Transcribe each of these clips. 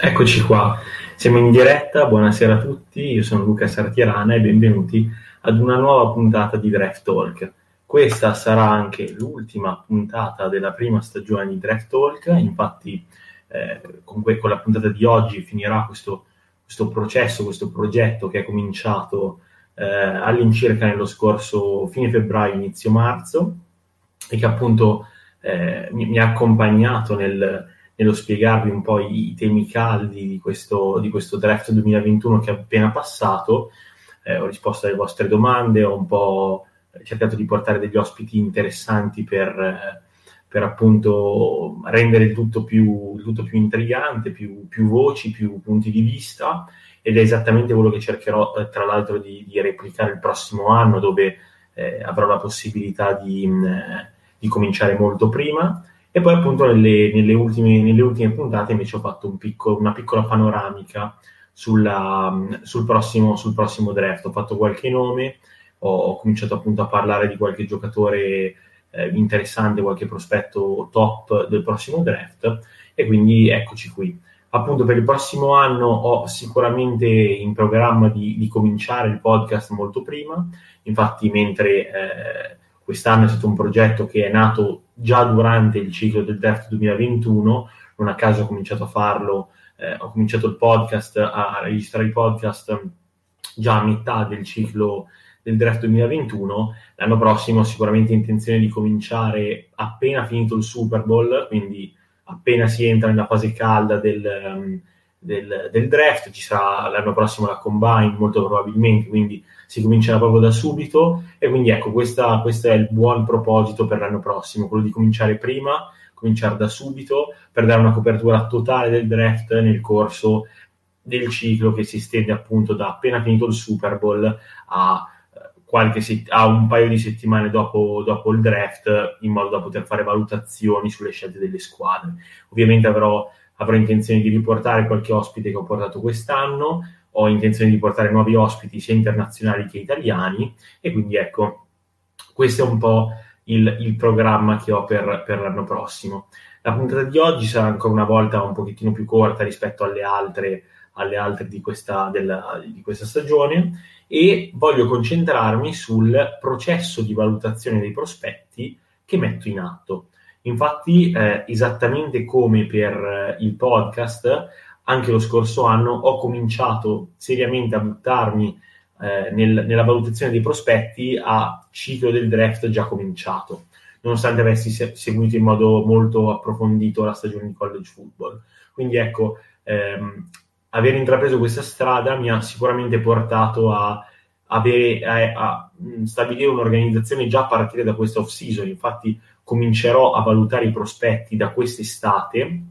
Eccoci qua, siamo in diretta, buonasera a tutti, io sono Luca Sartierana e benvenuti ad una nuova puntata di Draft Talk. Questa sarà anche l'ultima puntata della prima stagione di Draft Talk, infatti eh, con, que- con, la puntata di oggi finirà questo, questo, processo, questo progetto che è cominciato eh, all'incirca nello scorso fine febbraio, inizio marzo e che appunto eh, mi, mi ha accompagnato nel nello spiegarvi un po' i, i temi caldi di questo, di questo, draft 2021 che è appena passato. Eh, ho risposto alle vostre domande, ho un po' cercato di portare degli ospiti interessanti per, eh, per appunto rendere il tutto più, tutto più intrigante, più, più, voci, più punti di vista ed è esattamente quello che cercherò eh, tra l'altro di, di, replicare il prossimo anno dove eh, avrò la possibilità di, eh, di cominciare molto prima e poi appunto nelle, nelle, ultime, nelle ultime, puntate invece ho fatto un piccolo, una piccola panoramica sulla, sul, prossimo, sul, prossimo, draft. Ho fatto qualche nome, ho, ho cominciato appunto a parlare di qualche giocatore eh, interessante, qualche prospetto top del prossimo draft e quindi eccoci qui. Appunto per il prossimo anno ho sicuramente in programma di, di cominciare il podcast molto prima, infatti mentre... Eh, Quest'anno è stato un progetto che è nato già durante il ciclo del draft 2021, non a caso ho cominciato a farlo, eh, ho cominciato il podcast, a registrare il podcast già a metà del ciclo del draft 2021. L'anno prossimo ho sicuramente intenzione di cominciare appena finito il Super Bowl, quindi appena si entra nella fase calda del, um, del, del draft, ci sarà l'anno prossimo la combine molto probabilmente, quindi si comincerà proprio da subito e quindi ecco, questa, questo è il buon proposito per l'anno prossimo, quello di cominciare prima, cominciare da subito per dare una copertura totale del draft nel corso del ciclo che si stende appunto da appena finito il Super Bowl a, eh, qualche set- a un paio di settimane dopo, dopo, il draft in modo da poter fare valutazioni sulle scelte delle squadre. Ovviamente avrò, avrò intenzione di riportare qualche ospite che ho portato quest'anno, ho intenzione di portare nuovi ospiti sia internazionali che italiani e quindi ecco, questo è un po' il, il programma che ho per, per, l'anno prossimo. La puntata di oggi sarà ancora una volta un pochettino più corta rispetto alle altre, alle altre di, questa, della, di questa stagione e voglio concentrarmi sul processo di valutazione dei prospetti che metto in atto. Infatti, eh, esattamente come per il podcast, anche lo scorso anno ho cominciato seriamente a buttarmi eh, nel, nella valutazione dei prospetti a ciclo del draft già cominciato, nonostante avessi se- seguito in modo molto approfondito la stagione di college football. Quindi ecco, ehm, aver intrapreso questa strada mi ha sicuramente portato a, avere, a, a stabilire un'organizzazione già a partire da questa off season. Infatti comincerò a valutare i prospetti da quest'estate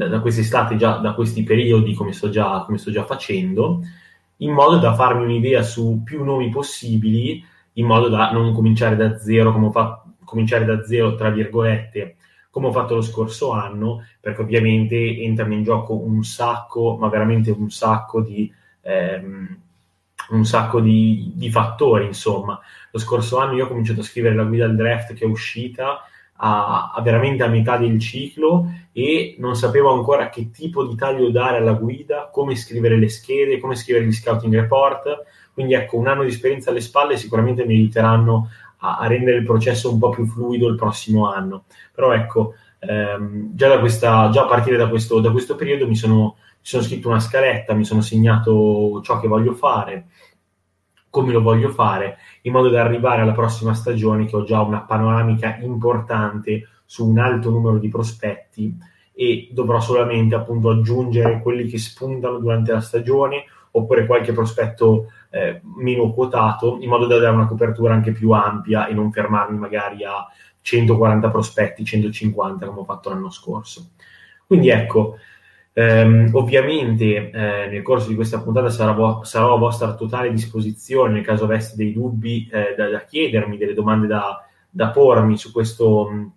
da, da quest'estate, già da questi periodi, come sto, già, come sto già facendo, in modo da farmi un'idea su più nomi possibili, in modo da non cominciare da zero, come ho fatto, cominciare da zero, tra virgolette, come ho fatto lo scorso anno, perché ovviamente entrano in gioco un sacco, ma veramente un sacco di, ehm, un sacco di, di, fattori, insomma. Lo scorso anno io ho cominciato a scrivere la guida al draft che è uscita a, a, veramente a metà del ciclo e non sapevo ancora che tipo di taglio dare alla guida, come scrivere le schede, come scrivere gli scouting report. Quindi ecco, un anno di esperienza alle spalle sicuramente mi aiuteranno a, a rendere il processo un po' più fluido il prossimo anno. Però ecco, ehm, già, questa, già, a partire da questo, da questo periodo mi sono, mi sono scritto una scaletta, mi sono segnato ciò che voglio fare, come lo voglio fare, in modo da arrivare alla prossima stagione che ho già una panoramica importante su un alto numero di prospetti e dovrò solamente appunto aggiungere quelli che spuntano durante la stagione oppure qualche prospetto eh, meno quotato in modo da dare una copertura anche più ampia e non fermarmi magari a 140 prospetti, 150 come ho fatto l'anno scorso. Quindi ecco, ehm, ovviamente eh, nel corso di questa puntata sarò, sarò, a vostra totale disposizione nel caso aveste dei dubbi eh, da, da, chiedermi, delle domande da, da pormi su questo,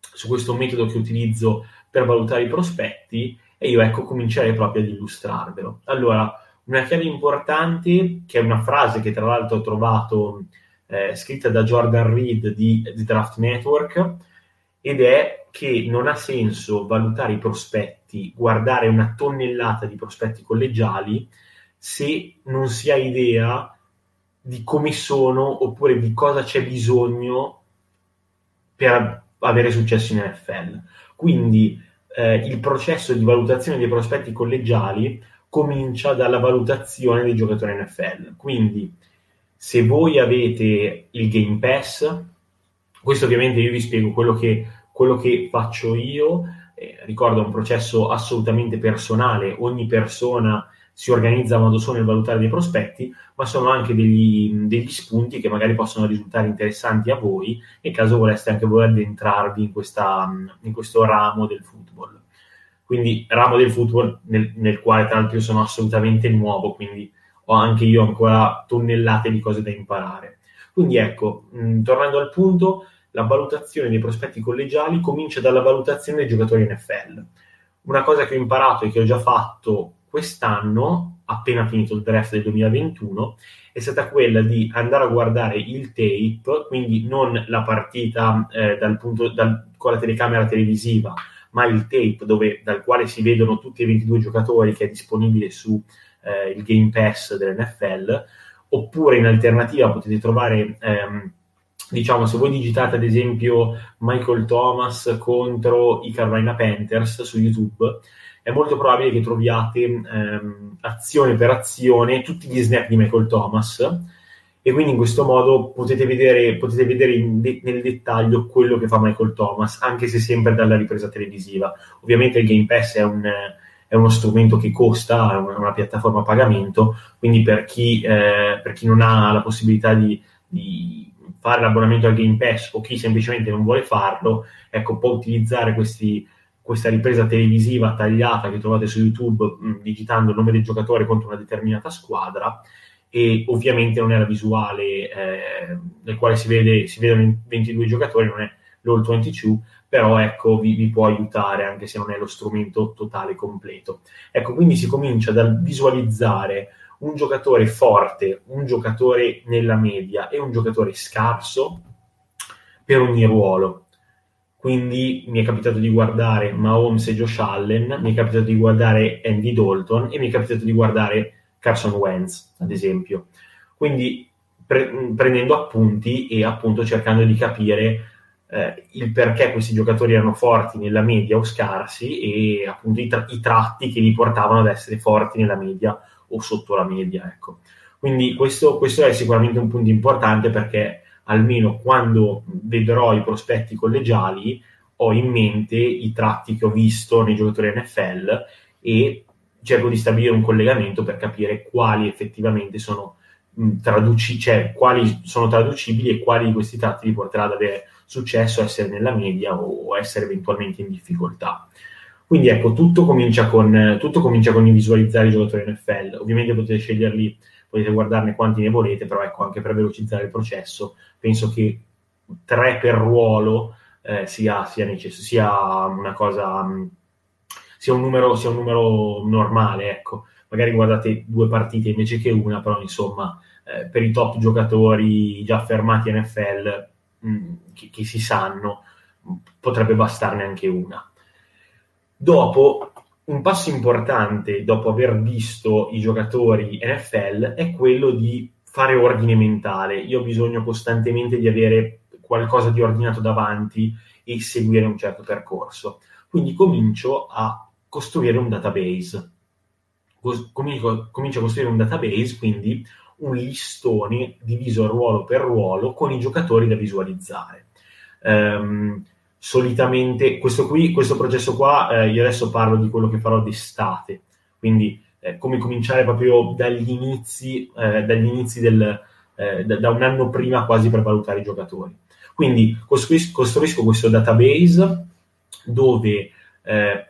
su questo metodo che utilizzo per valutare i prospetti e io ecco comincerei proprio ad illustrarvelo. Allora, una chiave importante, che è una frase che tra l'altro ho trovato eh, scritta da Jordan Reed di, di Draft Network, ed è che non ha senso valutare i prospetti, guardare una tonnellata di prospetti collegiali, se non si ha idea di come sono oppure di cosa c'è bisogno per avere successo in NFL. Quindi eh, il processo di valutazione dei prospetti collegiali comincia dalla valutazione dei giocatori NFL. Quindi se voi avete il Game Pass, questo ovviamente io vi spiego quello che, quello che faccio io, eh, ricordo un processo assolutamente personale, ogni persona si organizza a modo nel valutare dei prospetti, ma sono anche degli, degli, spunti che magari possono risultare interessanti a voi nel caso voleste anche voi addentrarvi in, questa, in questo ramo del football. Quindi ramo del football nel, nel quale tra l'altro io sono assolutamente nuovo, quindi ho anche io ancora tonnellate di cose da imparare. Quindi ecco, mh, tornando al punto, la valutazione dei prospetti collegiali comincia dalla valutazione dei giocatori NFL. Una cosa che ho imparato e che ho già fatto quest'anno, appena finito il draft del 2021, è stata quella di andare a guardare il tape, quindi non la partita eh, dal punto, dal, con la telecamera televisiva, ma il tape dove, dal quale si vedono tutti i 22 giocatori che è disponibile su eh, il Game Pass dell'NFL, oppure in alternativa potete trovare, ehm, diciamo, se voi digitate ad esempio Michael Thomas contro i Carolina Panthers su YouTube, è molto probabile che troviate ehm, azione per azione tutti gli snap di Michael Thomas e quindi in questo modo potete vedere, potete vedere de- nel dettaglio quello che fa Michael Thomas, anche se sempre dalla ripresa televisiva. Ovviamente il Game Pass è un è uno strumento che costa, è una, una piattaforma a pagamento, quindi per chi, eh, per chi non ha la possibilità di, di, fare l'abbonamento al Game Pass o chi semplicemente non vuole farlo, ecco, può utilizzare questi, questa ripresa televisiva tagliata che trovate su YouTube mh, digitando il nome del giocatore contro una determinata squadra e ovviamente non è la visuale eh, nel quale si, vede, si vedono 22 giocatori, non è l'All 22, però ecco, vi, vi, può aiutare anche se non è lo strumento totale completo. Ecco, quindi si comincia dal visualizzare un giocatore forte, un giocatore nella media e un giocatore scarso per ogni ruolo. Quindi mi è capitato di guardare Mahomes e Josh Allen, mi è capitato di guardare Andy Dalton e mi è capitato di guardare Carson Wentz, ad esempio. Quindi pre- prendendo appunti e appunto cercando di capire eh, il perché questi giocatori erano forti nella media o scarsi e appunto i, tra- i, tratti che li portavano ad essere forti nella media o sotto la media. Ecco. Quindi questo, questo è sicuramente un punto importante perché almeno quando vedrò i prospetti collegiali ho in mente i tratti che ho visto nei giocatori NFL e cerco di stabilire un collegamento per capire quali effettivamente sono traduci- cioè, quali sono traducibili e quali di questi tratti li porterà ad avere successo, essere nella media o essere eventualmente in difficoltà. Quindi ecco, tutto comincia con, tutto comincia con il visualizzare i giocatori NFL. Ovviamente potete sceglierli, potete guardarne quanti ne volete, però ecco, anche per velocizzare il processo, penso che tre per ruolo eh, sia, sia, necess- sia una cosa, mh, sia, un numero, sia un numero normale, ecco. Magari guardate due partite invece che una, però insomma, eh, per i top giocatori già affermati NFL mh, che, che si sanno, potrebbe bastarne anche una. Dopo, un passo importante dopo aver visto i giocatori NFL è quello di fare ordine mentale. Io ho bisogno costantemente di avere qualcosa di ordinato davanti e seguire un certo percorso. Quindi comincio a costruire un database. Comincio, a costruire un database, quindi un listone diviso ruolo per ruolo con i giocatori da visualizzare. Um, solitamente questo, qui, questo processo qua, eh, io adesso parlo di quello che farò d'estate, quindi eh, come cominciare proprio dagli inizi, eh, dagli inizi del, eh, da, da, un anno prima quasi per valutare i giocatori. Quindi costruisco, costruisco questo database dove eh,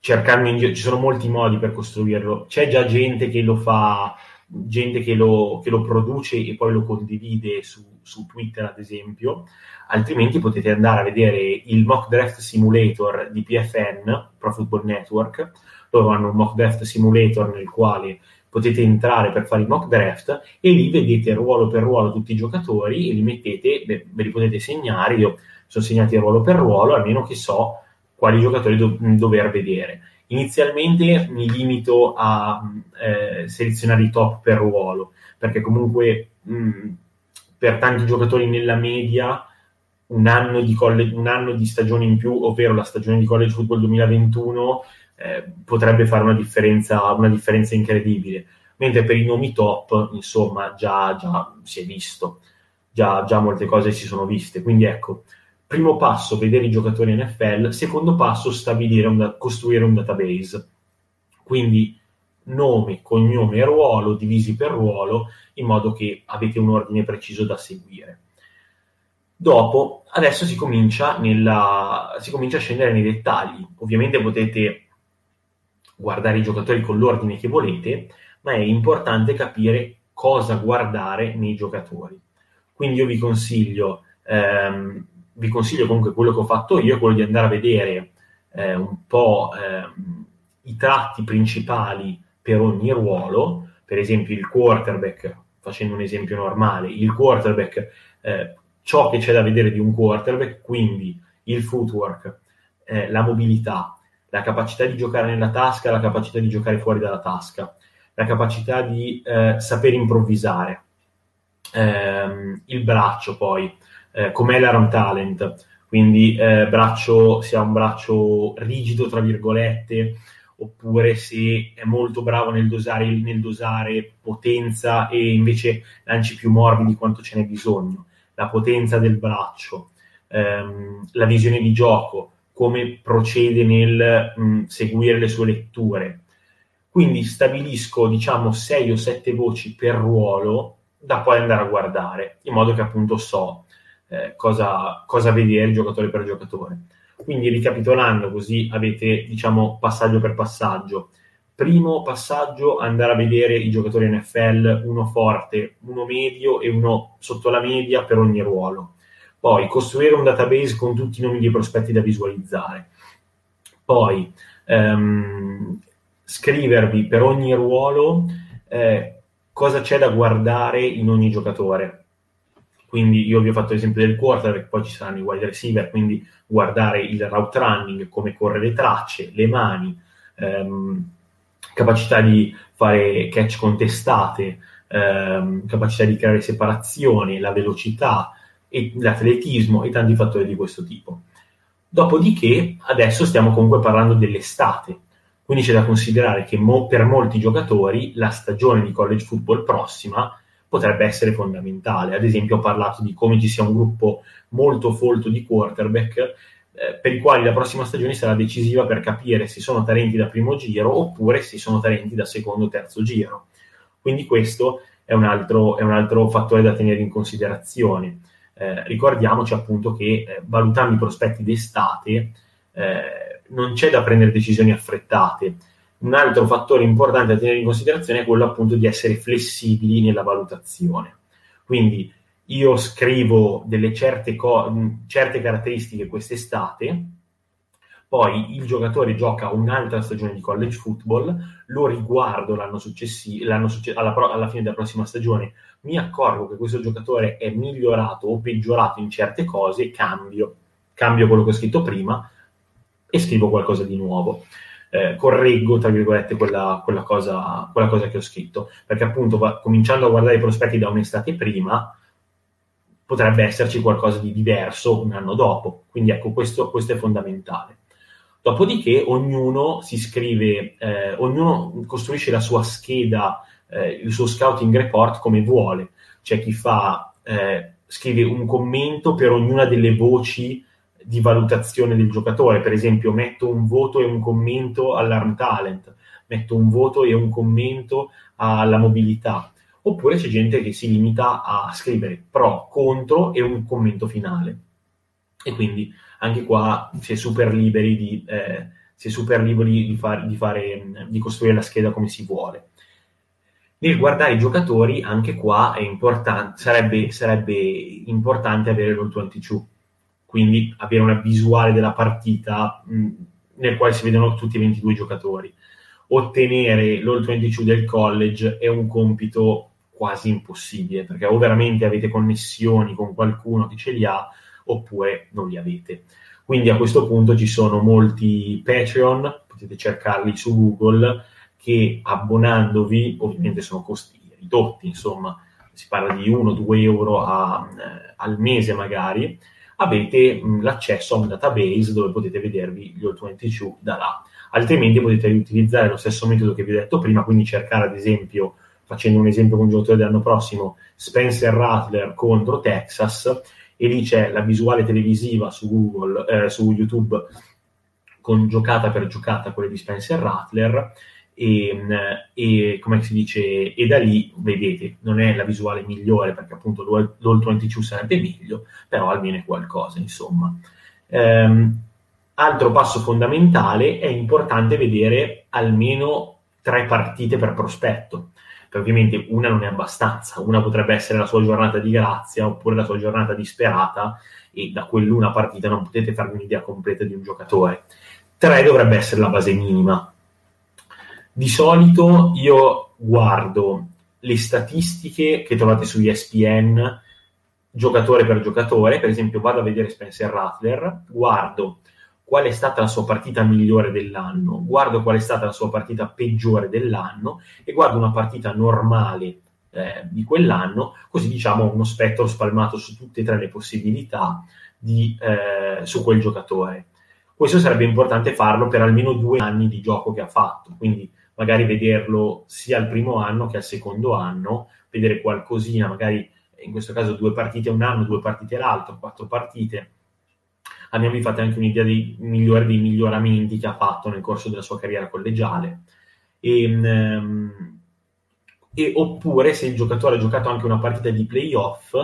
cercando in, ci sono molti modi per costruirlo, c'è già gente che lo fa, gente che lo, che lo produce e poi lo condivide su, su Twitter ad esempio, altrimenti potete andare a vedere il mock draft simulator di PFN, Pro Football Network, loro hanno un mock draft simulator nel quale potete entrare per fare il mock draft e lì vedete ruolo per ruolo tutti i giocatori e li mettete, ve li potete segnare, io sono segnati ruolo per ruolo, almeno che so quali giocatori do- dover vedere. Inizialmente mi limito a eh, selezionare i top per ruolo, perché comunque mh, per tanti giocatori nella media un anno, di college, un anno di stagione in più, ovvero la stagione di college football 2021, eh, potrebbe fare una differenza, una differenza incredibile. Mentre per i nomi top, insomma, già, già si è visto, già, già molte cose si sono viste. Quindi ecco, primo passo, vedere i giocatori NFL, secondo passo, un, costruire un database. Quindi nome, cognome e ruolo divisi per ruolo in modo che avete un ordine preciso da seguire. Dopo, adesso si comincia, nella, si comincia a scendere nei dettagli. Ovviamente potete guardare i giocatori con l'ordine che volete, ma è importante capire cosa guardare nei giocatori. Quindi io vi consiglio, ehm, vi consiglio comunque quello che ho fatto io, quello di andare a vedere eh, un po' ehm, i tratti principali per ogni ruolo, per esempio il quarterback, facendo un esempio normale, il quarterback, eh, ciò che c'è da vedere di un quarterback, quindi il footwork, eh, la mobilità, la capacità di giocare nella tasca, la capacità di giocare fuori dalla tasca, la capacità di eh, saper improvvisare, ehm, il braccio poi, eh, com'è l'Aron Talent, quindi eh, braccio, se ha un braccio rigido, tra virgolette, oppure se è molto bravo nel dosare, nel dosare potenza e invece lanci più morbidi quanto ce n'è bisogno, la potenza del braccio, ehm, la visione di gioco, come procede nel mh, mm, seguire le sue letture. Quindi stabilisco, diciamo, sei o sette voci per ruolo da poi andare a guardare, in modo che appunto so eh, cosa, cosa vedere giocatore per giocatore. Quindi ricapitolando, così avete, diciamo, passaggio per passaggio. Primo passaggio, andare a vedere i giocatori NFL, uno forte, uno medio e uno sotto la media per ogni ruolo. Poi costruire un database con tutti i nomi dei prospetti da visualizzare. Poi ehm, scrivervi per ogni ruolo eh, cosa c'è da guardare in ogni giocatore. Quindi io vi ho fatto l'esempio del quarterback, poi ci saranno i wide receiver, quindi guardare il route running, come corre le tracce, le mani, ehm, capacità di fare catch contestate, ehm, capacità di creare separazioni, la velocità, e l'atletismo e tanti fattori di questo tipo. Dopodiché adesso stiamo comunque parlando dell'estate, quindi c'è da considerare che mo- per molti giocatori la stagione di college football prossima potrebbe essere fondamentale. Ad esempio ho parlato di come ci sia un gruppo molto folto di quarterback eh, per i quali la prossima stagione sarà decisiva per capire se sono talenti da primo giro oppure se sono talenti da secondo o terzo giro. Quindi questo è un altro, è un altro fattore da tenere in considerazione eh, ricordiamoci appunto che eh, valutando i prospetti d'estate eh, non c'è da prendere decisioni affrettate. Un altro fattore importante da tenere in considerazione è quello appunto di essere flessibili nella valutazione. Quindi io scrivo delle certe, co- certe caratteristiche quest'estate, poi il giocatore gioca un'altra stagione di college football, lo riguardo l'anno successivo, l'anno succe- alla, pro- alla, fine della prossima stagione, mi accorgo che questo giocatore è migliorato o peggiorato in certe cose, cambio, cambio quello che ho scritto prima e scrivo qualcosa di nuovo. Eh, correggo, tra virgolette, quella, quella, cosa, quella, cosa, che ho scritto, perché appunto va, cominciando a guardare i prospetti da un'estate prima, potrebbe esserci qualcosa di diverso un anno dopo. Quindi ecco, questo, questo è fondamentale. Dopodiché ognuno si scrive, eh, ognuno costruisce la sua scheda eh, il suo scouting report come vuole. C'è chi fa, eh, scrive un commento per ognuna delle voci di valutazione del giocatore, per esempio metto un voto e un commento all'arm talent, metto un voto e un commento alla mobilità, oppure c'è gente che si limita a scrivere pro, contro e un commento finale. E quindi anche qua si è super liberi di, eh, si è super liberi di, far, di, fare, di costruire la scheda come si vuole. Nel guardare i giocatori, anche qua important- sarebbe, sarebbe, importante avere l'All 22, quindi avere una visuale della partita nel quale si vedono tutti i 22 giocatori. Ottenere l'All 22 del college è un compito quasi impossibile, perché o veramente avete connessioni con qualcuno che ce li ha, oppure non li avete. Quindi a questo punto ci sono molti Patreon, potete cercarli su Google, che abbonandovi, ovviamente sono costi ridotti, insomma, si parla di 1-2 euro a, eh, al mese magari, avete mh, l'accesso a un database dove potete vedervi gli All22 da là. Altrimenti potete utilizzare lo stesso metodo che vi ho detto prima, quindi cercare ad esempio, facendo un esempio con un giocatore dell'anno prossimo, Spencer Rattler contro Texas, e lì c'è la visuale televisiva su Google, eh, su YouTube con giocata per giocata, quelle di Spencer Rattler, e, e, come si dice, e da lì vedete, non è la visuale migliore perché appunto l'All 22 sarebbe meglio, però almeno è qualcosa, insomma. Um, altro passo fondamentale è importante vedere almeno tre partite per prospetto, perché ovviamente una non è abbastanza, una potrebbe essere la sua giornata di grazia oppure la sua giornata disperata e da quell'una partita non potete farvi un'idea completa di un giocatore. Tre dovrebbe essere la base minima, di solito io guardo le statistiche che trovate su ESPN giocatore per giocatore, per esempio vado a vedere Spencer Rattler, guardo qual è stata la sua partita migliore dell'anno, guardo qual è stata la sua partita peggiore dell'anno e guardo una partita normale eh, di quell'anno, così diciamo uno spettro spalmato su tutte e tre le possibilità di, eh, su quel giocatore. Questo sarebbe importante farlo per almeno due anni di gioco che ha fatto, quindi magari vederlo sia al primo anno che al secondo anno, vedere qualcosina, magari in questo caso due partite un anno, due partite l'altro, quattro partite. Abbiamo fatto anche un'idea dei, migliori, dei miglioramenti che ha fatto nel corso della sua carriera collegiale. E, um, e, oppure se il giocatore ha giocato anche una partita di playoff,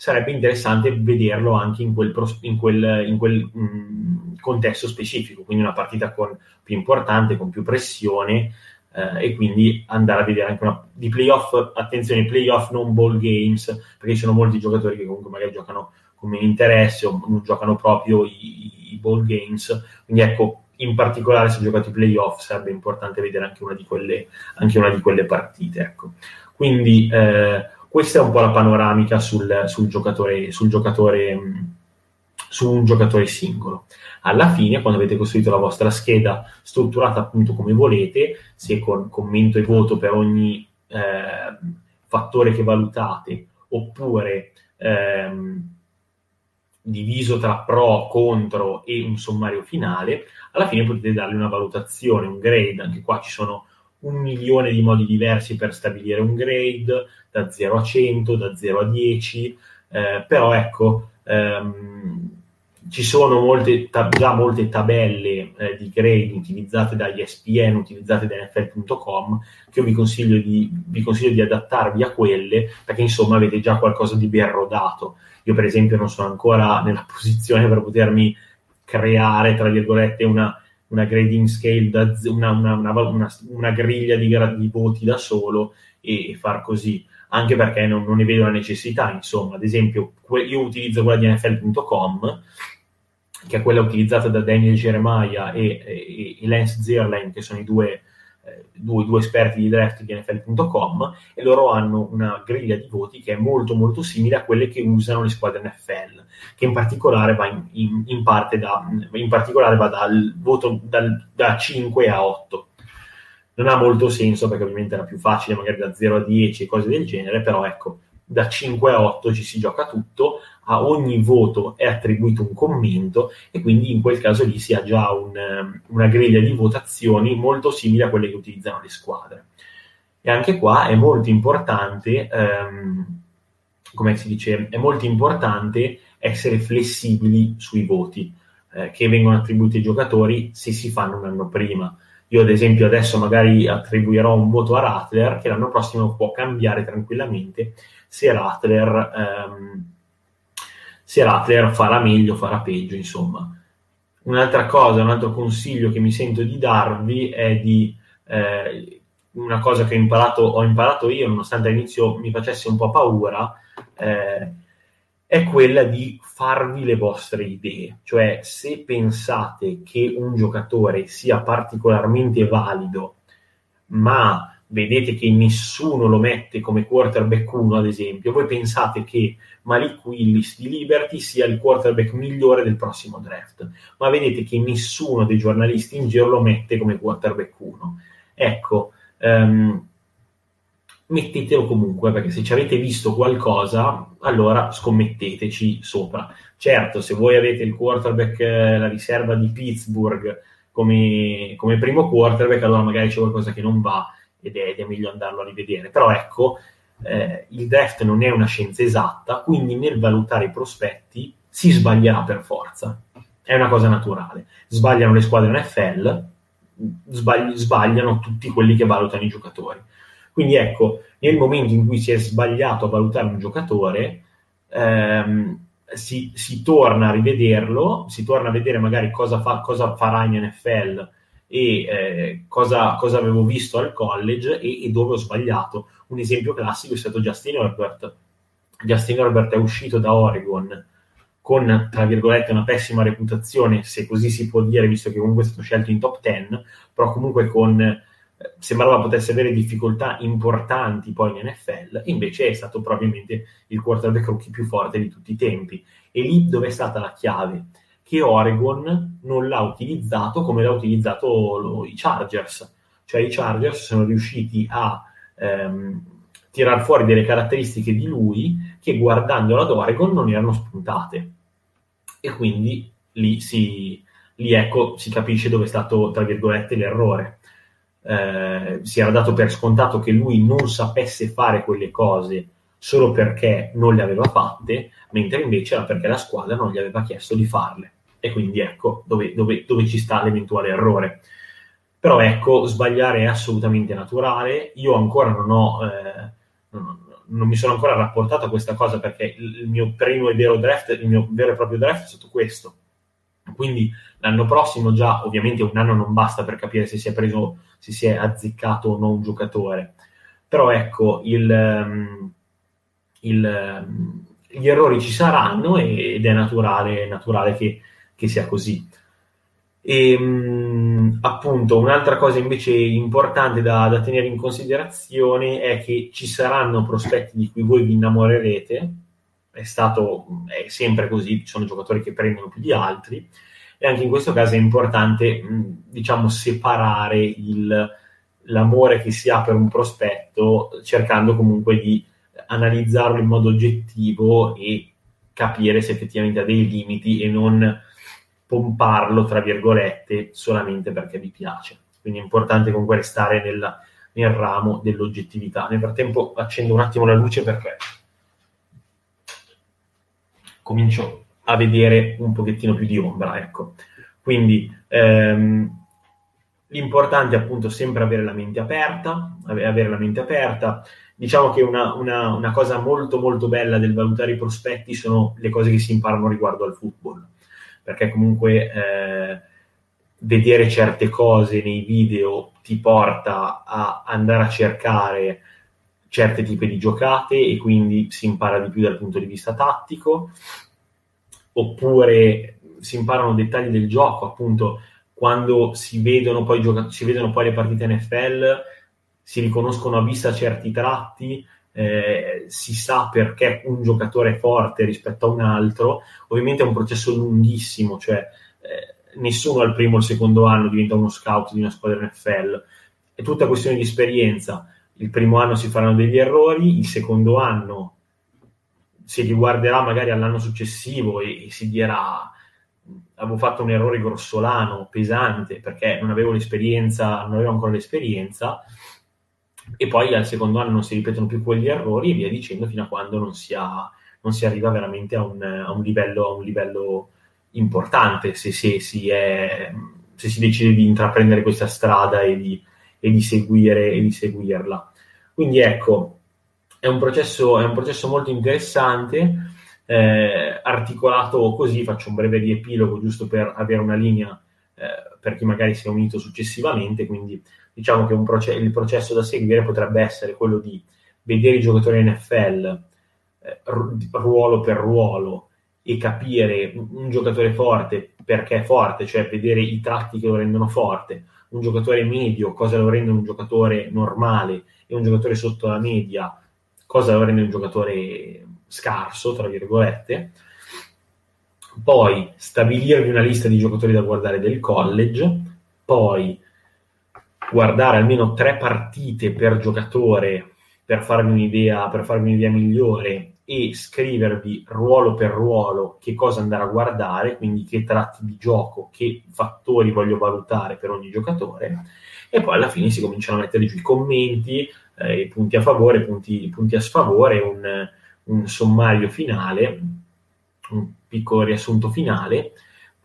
sarebbe interessante vederlo anche in quel, in quel, in quel mh, contesto specifico, quindi una partita con, più importante, con più pressione eh, e quindi andare a vedere anche una di playoff, attenzione, playoff non ball games, perché ci sono molti giocatori che comunque magari giocano con meno interesse o non giocano proprio i, i ball games, quindi ecco, in particolare se giocate i playoff sarebbe importante vedere anche una di quelle, una di quelle partite, ecco. Quindi eh, questa è un po' la panoramica sul, sul giocatore, sul giocatore, su un giocatore singolo. Alla fine, quando avete costruito la vostra scheda strutturata appunto come volete, se con commento e voto per ogni eh, fattore che valutate, oppure ehm, diviso tra pro, contro e un sommario finale, alla fine potete dargli una valutazione, un grade, anche qua ci sono un milione di modi diversi per stabilire un grade, da 0 a 100, da 0 a 10, eh, però ecco, ehm, ci sono molte, ta- già molte tabelle eh, di grade utilizzate da ESPN, utilizzate da NFL.com, che io vi consiglio, di, vi consiglio di adattarvi a quelle, perché insomma avete già qualcosa di ben rodato. Io per esempio non sono ancora nella posizione per potermi creare, tra virgolette, una una grading scale, da, una, una, una, una griglia di, di, voti da solo e, e far così, anche perché non, non, ne vedo la necessità, insomma, ad esempio que- io utilizzo quella di NFL.com, che è quella utilizzata da Daniel Jeremiah e, e, e Lance Zierlein, che sono i due due, due, esperti di draft di NFL.com e loro hanno una griglia di voti che è molto molto simile a quelle che usano le squadre NFL, che in particolare va, in, in, in da, in particolare va dal voto dal, da 5 a 8. Non ha molto senso perché ovviamente era più facile magari da 0 a 10 e cose del genere, però ecco, da 5 a 8 ci si gioca tutto, a ogni voto è attribuito un commento e quindi in quel caso lì si ha già un, ehm, una griglia di votazioni molto simile a quelle che utilizzano le squadre. E anche qua è molto importante, ehm, come si dice, è molto importante essere flessibili sui voti eh, che vengono attribuiti ai giocatori se si fanno un anno prima. Io, ad esempio, adesso magari attribuirò un voto a Rattler che l'anno prossimo può cambiare tranquillamente se Rattler, ehm, se Rattler farà meglio, farà peggio, insomma. Un'altra cosa, un altro consiglio che mi sento di darvi è di eh, una cosa che ho imparato, ho imparato io, nonostante all'inizio mi facesse un po' paura, eh, è quella di farvi le vostre idee. Cioè, se pensate che un giocatore sia particolarmente valido, ma vedete che nessuno lo mette come quarterback 1, ad esempio, voi pensate che Malik Willis di Liberty sia il quarterback migliore del prossimo draft, ma vedete che nessuno dei giornalisti in giro lo mette come quarterback 1. Ecco, um, mettetelo comunque, perché se ci avete visto qualcosa, allora scommetteteci sopra. Certo, se voi avete il quarterback, eh, la riserva di Pittsburgh come, come primo quarterback, allora magari c'è qualcosa che non va ed è, ed è meglio andarlo a rivedere. Però ecco, eh, il draft non è una scienza esatta, quindi nel valutare i prospetti si sbaglierà per forza. È una cosa naturale. Sbagliano le squadre NFL, sbagli- sbagliano tutti quelli che valutano i giocatori. Quindi ecco, nel momento in cui si è sbagliato a valutare un giocatore, ehm, si, si, torna a rivederlo, si torna a vedere magari cosa, fa, cosa farà in NFL e eh, cosa, cosa, avevo visto al college e, e, dove ho sbagliato. Un esempio classico è stato Justin Herbert. Justin Herbert è uscito da Oregon con, tra virgolette, una pessima reputazione, se così si può dire, visto che comunque è stato scelto in top 10, però comunque con sembrava potesse avere difficoltà importanti poi in NFL, invece è stato probabilmente il quarterback rookie più forte di tutti i tempi. E lì dove è stata la chiave? Che Oregon non l'ha utilizzato come l'ha utilizzato lo, i Chargers. Cioè i Chargers sono riusciti a ehm, tirar fuori delle caratteristiche di lui che guardandolo ad Oregon non erano spuntate. E quindi lì si, lì ecco, si capisce dove è stato, tra virgolette, l'errore eh, si era dato per scontato che lui non sapesse fare quelle cose solo perché non le aveva fatte, mentre invece era perché la squadra non gli aveva chiesto di farle. E quindi ecco dove, dove, dove ci sta l'eventuale errore. Però ecco, sbagliare è assolutamente naturale. Io ancora non ho... Eh, non, non mi sono ancora rapportato a questa cosa perché il mio primo e vero draft, il mio vero e proprio draft è stato questo. Quindi l'anno prossimo già, ovviamente un anno non basta per capire se si è preso se si è azzeccato o no un giocatore. Però ecco, il, ehm, il, ehm, gli errori ci saranno ed è naturale, naturale che, che, sia così. E ehm, appunto, un'altra cosa invece importante da, da, tenere in considerazione è che ci saranno prospetti di cui voi vi innamorerete. È stato è sempre così, ci sono giocatori che prendono più di altri e anche in questo caso è importante, diciamo, separare il, l'amore che si ha per un prospetto, cercando comunque di analizzarlo in modo oggettivo e capire se effettivamente ha dei limiti e non pomparlo, tra virgolette, solamente perché vi piace. Quindi è importante comunque restare nel, nel ramo dell'oggettività. Nel frattempo accendo un attimo la luce perché comincio a vedere un pochettino più di ombra, ecco. Quindi ehm, l'importante è appunto sempre avere la mente aperta, avere la mente aperta. Diciamo che una, una, una, cosa molto molto bella del valutare i prospetti sono le cose che si imparano riguardo al football, perché comunque eh, vedere certe cose nei video ti porta a andare a cercare certe tipi di giocate e quindi si impara di più dal punto di vista tattico oppure si imparano dettagli del gioco, appunto quando si vedono poi, gioca- si vedono poi le partite NFL, si riconoscono a vista certi tratti, eh, si sa perché un giocatore è forte rispetto a un altro, ovviamente è un processo lunghissimo, cioè eh, nessuno al primo o al secondo anno diventa uno scout di una squadra NFL, è tutta questione di esperienza. Il primo anno si faranno degli errori, il secondo anno si riguarderà magari all'anno successivo e, e si dirà avevo fatto un errore grossolano, pesante, perché non avevo l'esperienza, non avevo ancora l'esperienza, e poi al secondo anno non si ripetono più quegli errori e via dicendo fino a quando non si, ha, non si arriva veramente a un, a un, livello, a un livello, importante se, se, si è, se, si decide di intraprendere questa strada e di, e di, seguire, e di seguirla. Quindi ecco, è un processo, è un processo molto interessante. Eh, articolato così, faccio un breve riepilogo giusto per avere una linea eh, per chi magari si è unito successivamente, quindi diciamo che proce- il processo da seguire potrebbe essere quello di vedere i giocatori NFL eh, ruolo per ruolo e capire un giocatore forte perché è forte, cioè vedere i tratti che lo rendono forte, un giocatore medio, cosa lo rende un giocatore normale e un giocatore sotto la media, cosa lo rende un giocatore scarso, tra virgolette, poi stabilirvi una lista di giocatori da guardare del college, poi guardare almeno tre partite per giocatore per farvi un'idea, per farvi un'idea migliore e scrivervi ruolo per ruolo che cosa andare a guardare, quindi che tratti di gioco, che fattori voglio valutare per ogni giocatore, e poi alla fine si cominciano a mettere giù i commenti, eh, punti a favore, punti, punti a sfavore, un, un sommario finale, un piccolo riassunto finale,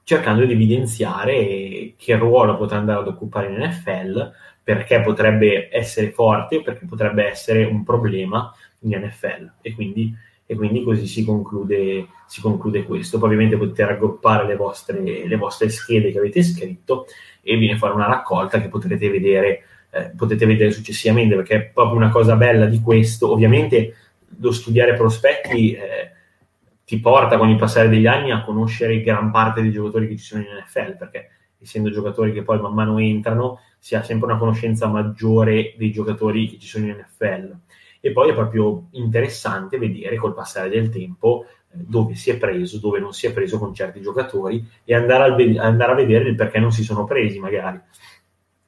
cercando di evidenziare che ruolo potrà andare ad occupare in NFL, perché potrebbe essere forte perché potrebbe essere un problema in NFL. E quindi, e quindi così si conclude, si conclude, questo. Poi ovviamente potete raggruppare le vostre, le vostre schede che avete scritto e viene fuori una raccolta che potrete vedere, eh, potete vedere successivamente, perché è proprio una cosa bella di questo. Ovviamente lo studiare prospetti... Eh, ti porta con il passare degli anni a conoscere gran parte dei giocatori che ci sono in NFL, perché essendo giocatori che poi man mano entrano, si ha sempre una conoscenza maggiore dei giocatori che ci sono in NFL. E poi è proprio interessante vedere col passare del tempo eh, dove si è preso, dove non si è preso con certi giocatori e andare a, andare a vedere il perché non si sono presi, magari,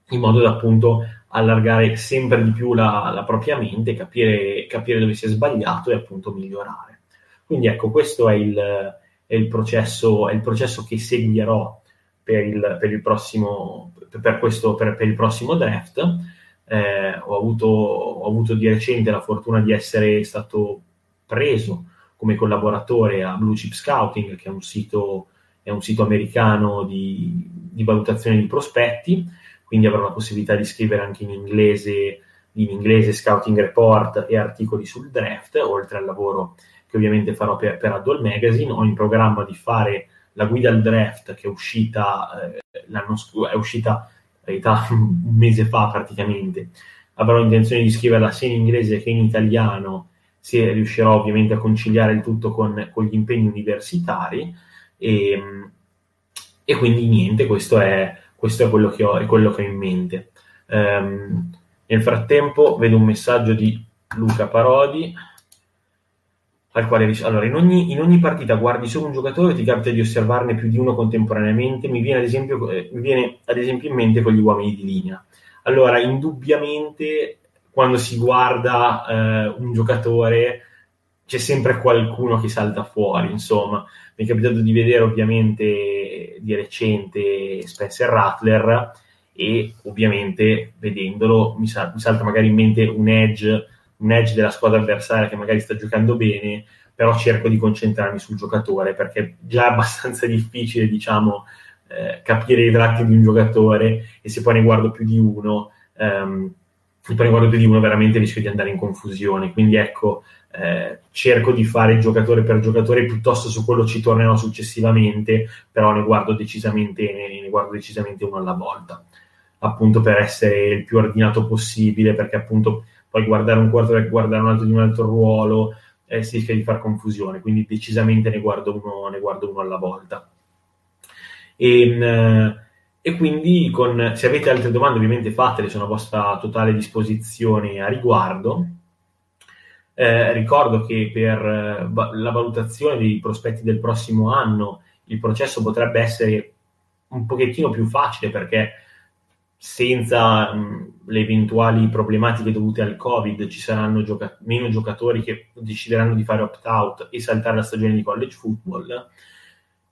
in modo da appunto allargare sempre di più la, la propria mente, capire, capire dove si è sbagliato e appunto migliorare. Quindi ecco, questo è il, è il, processo, è il processo, che seguirò per il, per il prossimo, per questo, per il prossimo draft. Eh, ho, avuto, ho, avuto, di recente la fortuna di essere stato preso come collaboratore a Blue Chip Scouting, che è un sito, è un sito americano di, di, valutazione di prospetti, quindi avrò la possibilità di scrivere anche in inglese, in inglese scouting report e articoli sul draft, oltre al lavoro che ovviamente farò per, per Adol Magazine. Ho in programma di fare la guida al draft che è uscita eh, l'anno scorso, è uscita realtà un mese fa praticamente. Avrò intenzione di scriverla sia in inglese che in italiano, se riuscirò ovviamente a conciliare il tutto con, con gli impegni universitari. E, e, quindi niente, questo è, questo è, quello, che ho, è quello che ho in mente. Um, nel frattempo vedo un messaggio di Luca Parodi al quale allora in ogni, in ogni, partita guardi solo un giocatore ti capita di osservarne più di uno contemporaneamente? Mi viene ad esempio, eh, mi viene ad esempio in mente con gli uomini di linea. Allora indubbiamente quando si guarda eh, un giocatore c'è sempre qualcuno che salta fuori insomma. Mi è capitato di vedere ovviamente di recente Spencer Rattler e ovviamente vedendolo mi, sal- mi salta magari in mente un edge un edge della squadra avversaria che magari sta giocando bene, però cerco di concentrarmi sul giocatore perché già è abbastanza difficile, diciamo, eh, capire i tratti di un giocatore e se poi ne guardo più di uno, ehm, se poi ne guardo più di uno veramente rischio di andare in confusione. Quindi ecco, eh, cerco di fare giocatore per giocatore, piuttosto su quello ci tornerò successivamente, però ne guardo decisamente, ne, ne guardo decisamente uno alla volta, appunto per essere il più ordinato possibile, perché appunto poi guardare un quarterback, guardare un altro di un altro ruolo, eh, si rischia di far confusione, quindi decisamente ne guardo uno, ne guardo uno alla volta. E, ehm, e quindi con, se avete altre domande ovviamente fatele, sono a vostra totale disposizione a riguardo. Eh, ricordo che per eh, la valutazione dei prospetti del prossimo anno il processo potrebbe essere un pochettino più facile perché senza mh, le eventuali problematiche dovute al Covid ci saranno gioca- meno giocatori che decideranno di fare opt-out e saltare la stagione di college football.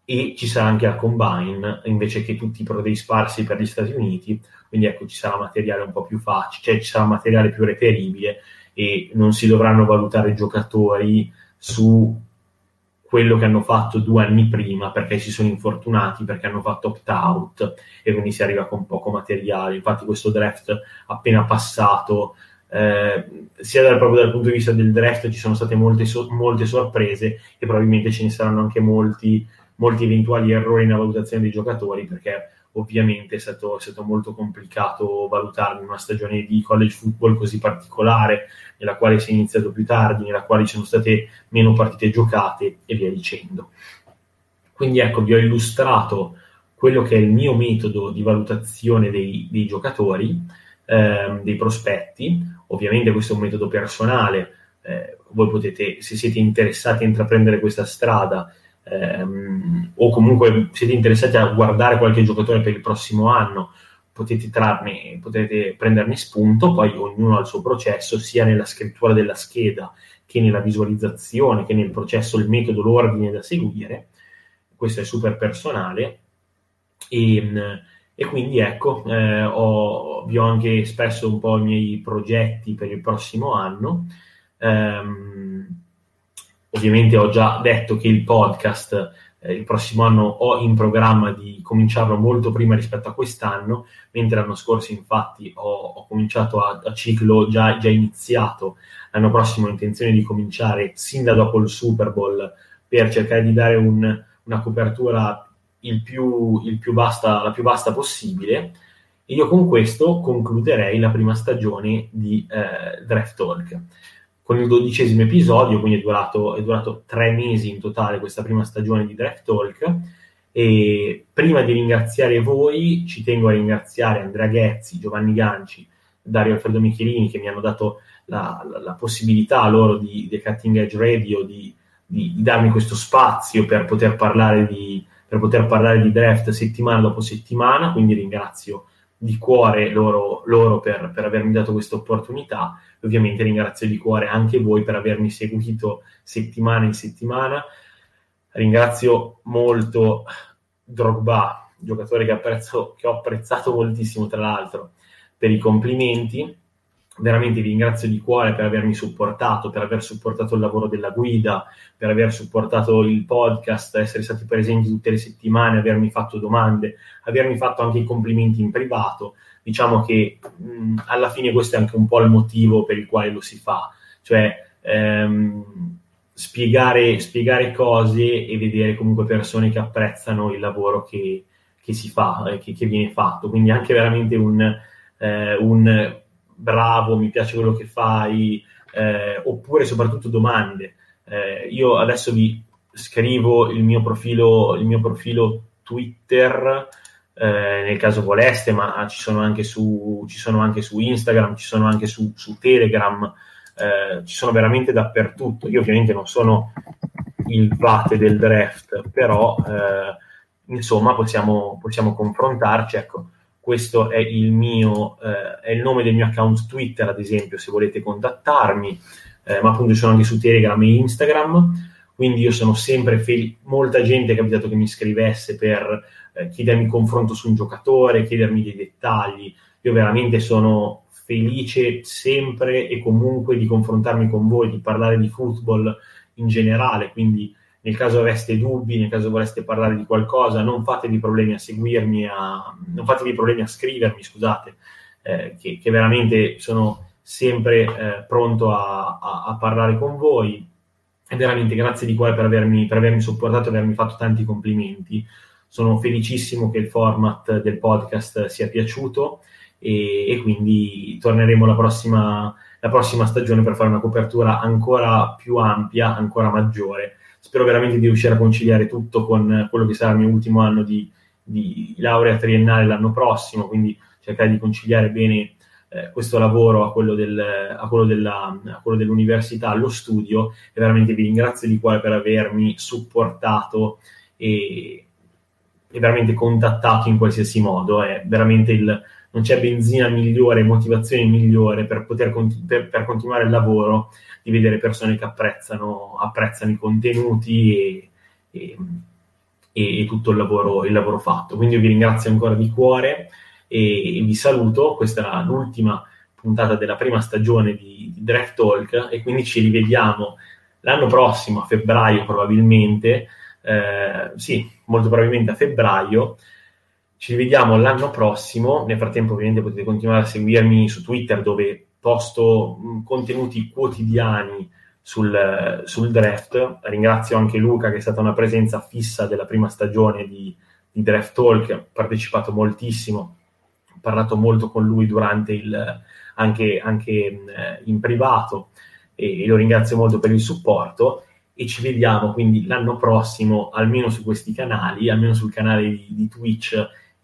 e ci sarà anche la Combine invece che tutti i Pro Day sparsi per gli Stati Uniti, quindi ecco ci sarà materiale un po' più facile, cioè ci sarà materiale più reperibile e non si dovranno valutare giocatori su quello che hanno fatto due anni prima perché si sono infortunati, perché hanno fatto opt-out e quindi si arriva con poco materiale. Infatti questo draft appena passato, eh, sia dal, proprio dal punto di vista del draft ci sono state molte, so- molte sorprese e probabilmente ce ne saranno anche molti molti eventuali errori nella valutazione dei giocatori perché ovviamente è stato, è stato molto complicato valutarli in una stagione di college football così particolare nella quale si è iniziato più tardi, nella quale ci sono state meno partite giocate e via dicendo. Quindi ecco, vi ho illustrato quello che è il mio metodo di valutazione dei, dei giocatori, ehm, dei prospetti. Ovviamente questo è un metodo personale, eh, voi potete, se siete interessati a intraprendere questa strada, ehm, o comunque siete interessati a guardare qualche giocatore per il prossimo anno, potete, trarne, potete prenderne spunto, poi ognuno ha il suo processo, sia nella scrittura della scheda che nella visualizzazione, che nel processo, il metodo, l'ordine da seguire. Questo è super personale. E, e quindi ecco, eh, ho, vi ho anche espresso un po' i miei progetti per il prossimo anno. Um, Ovviamente ho già detto che il podcast eh, il prossimo anno ho in programma di cominciarlo molto prima rispetto a quest'anno, mentre l'anno scorso infatti ho, ho cominciato a, a, ciclo già, già iniziato. L'anno prossimo ho intenzione di cominciare sin da dopo il Super Bowl per cercare di dare un, una copertura il più, il più vasta, la più vasta possibile. E io con questo concluderei la prima stagione di eh, Draft Talk con il dodicesimo episodio, quindi è durato, è durato tre mesi in totale questa prima stagione di Draft Talk. E prima di ringraziare voi, ci tengo a ringraziare Andrea Ghezzi, Giovanni Ganci, Dario Alfredo Michelini che mi hanno dato la, la, la possibilità loro di The Cutting Edge Radio di, di, di, darmi questo spazio per poter parlare di, per poter parlare di draft settimana dopo settimana, quindi ringrazio di cuore loro, loro per, per, avermi dato questa opportunità. Ovviamente ringrazio di cuore anche voi per avermi seguito settimana in settimana. Ringrazio molto Drogba, giocatore che, apprezzo, che ho apprezzato moltissimo, tra l'altro, per i complimenti veramente vi ringrazio di cuore per avermi supportato, per aver supportato il lavoro della guida, per aver supportato il podcast, essere stati presenti tutte le settimane, avermi fatto domande, avermi fatto anche i complimenti in privato. Diciamo che mh, alla fine questo è anche un po' il motivo per il quale lo si fa, cioè ehm, spiegare, spiegare cose e vedere comunque persone che apprezzano il lavoro che, che si fa, eh, che, che, viene fatto. Quindi anche veramente un, eh, un bravo, mi piace quello che fai, eh, oppure soprattutto domande. Eh, io adesso vi scrivo il mio profilo, il mio profilo Twitter, eh, nel caso voleste, ma ci sono anche su, sono anche su Instagram, ci sono anche su, su Telegram, eh, ci sono veramente dappertutto. Io ovviamente non sono il vate del draft, però eh, insomma possiamo, possiamo confrontarci. Ecco questo è il mio, eh, è il nome del mio account Twitter, ad esempio, se volete contattarmi, eh, ma appunto sono anche su Telegram e Instagram, quindi io sono sempre felice, molta gente è capitato che mi scrivesse per eh, chiedermi confronto su un giocatore, chiedermi dei dettagli, io veramente sono felice sempre e comunque di confrontarmi con voi, di parlare di football in generale, quindi nel caso aveste dubbi, nel caso vorreste parlare di qualcosa, non fatevi problemi a seguirmi, a, non fatevi problemi a scrivermi, scusate, eh, che, che, veramente sono sempre eh, pronto a, a, a, parlare con voi. E veramente grazie di cuore per avermi, per avermi supportato e avermi fatto tanti complimenti. Sono felicissimo che il format del podcast sia piaciuto e, e quindi torneremo la prossima, la prossima stagione per fare una copertura ancora più ampia, ancora maggiore spero veramente di riuscire a conciliare tutto con quello che sarà il mio ultimo anno di, di laurea triennale l'anno prossimo, quindi cercare di conciliare bene eh, questo lavoro a quello, del, a, quello della, a quello, dell'università, allo studio e veramente vi ringrazio di cuore per avermi supportato e, e veramente contattato in qualsiasi modo. È veramente il, non c'è benzina migliore, motivazione migliore per poter per, per continuare il lavoro di vedere persone che apprezzano, apprezzano i contenuti e, e, e tutto il lavoro, il lavoro, fatto. Quindi io vi ringrazio ancora di cuore e, e vi saluto. Questa è l'ultima puntata della prima stagione di, di Draft Talk e quindi ci rivediamo l'anno prossimo, a febbraio probabilmente, eh, sì, molto probabilmente a febbraio. Ci rivediamo l'anno prossimo. Nel frattempo, ovviamente, potete continuare a seguirmi su Twitter dove posto contenuti quotidiani sul, sul, draft. Ringrazio anche Luca, che è stata una presenza fissa della prima stagione di, di Draft Talk. Ho partecipato moltissimo, ho parlato molto con lui durante il, anche, anche in privato e, e lo ringrazio molto per il supporto e ci vediamo quindi l'anno prossimo almeno su questi canali, almeno sul canale di, di Twitch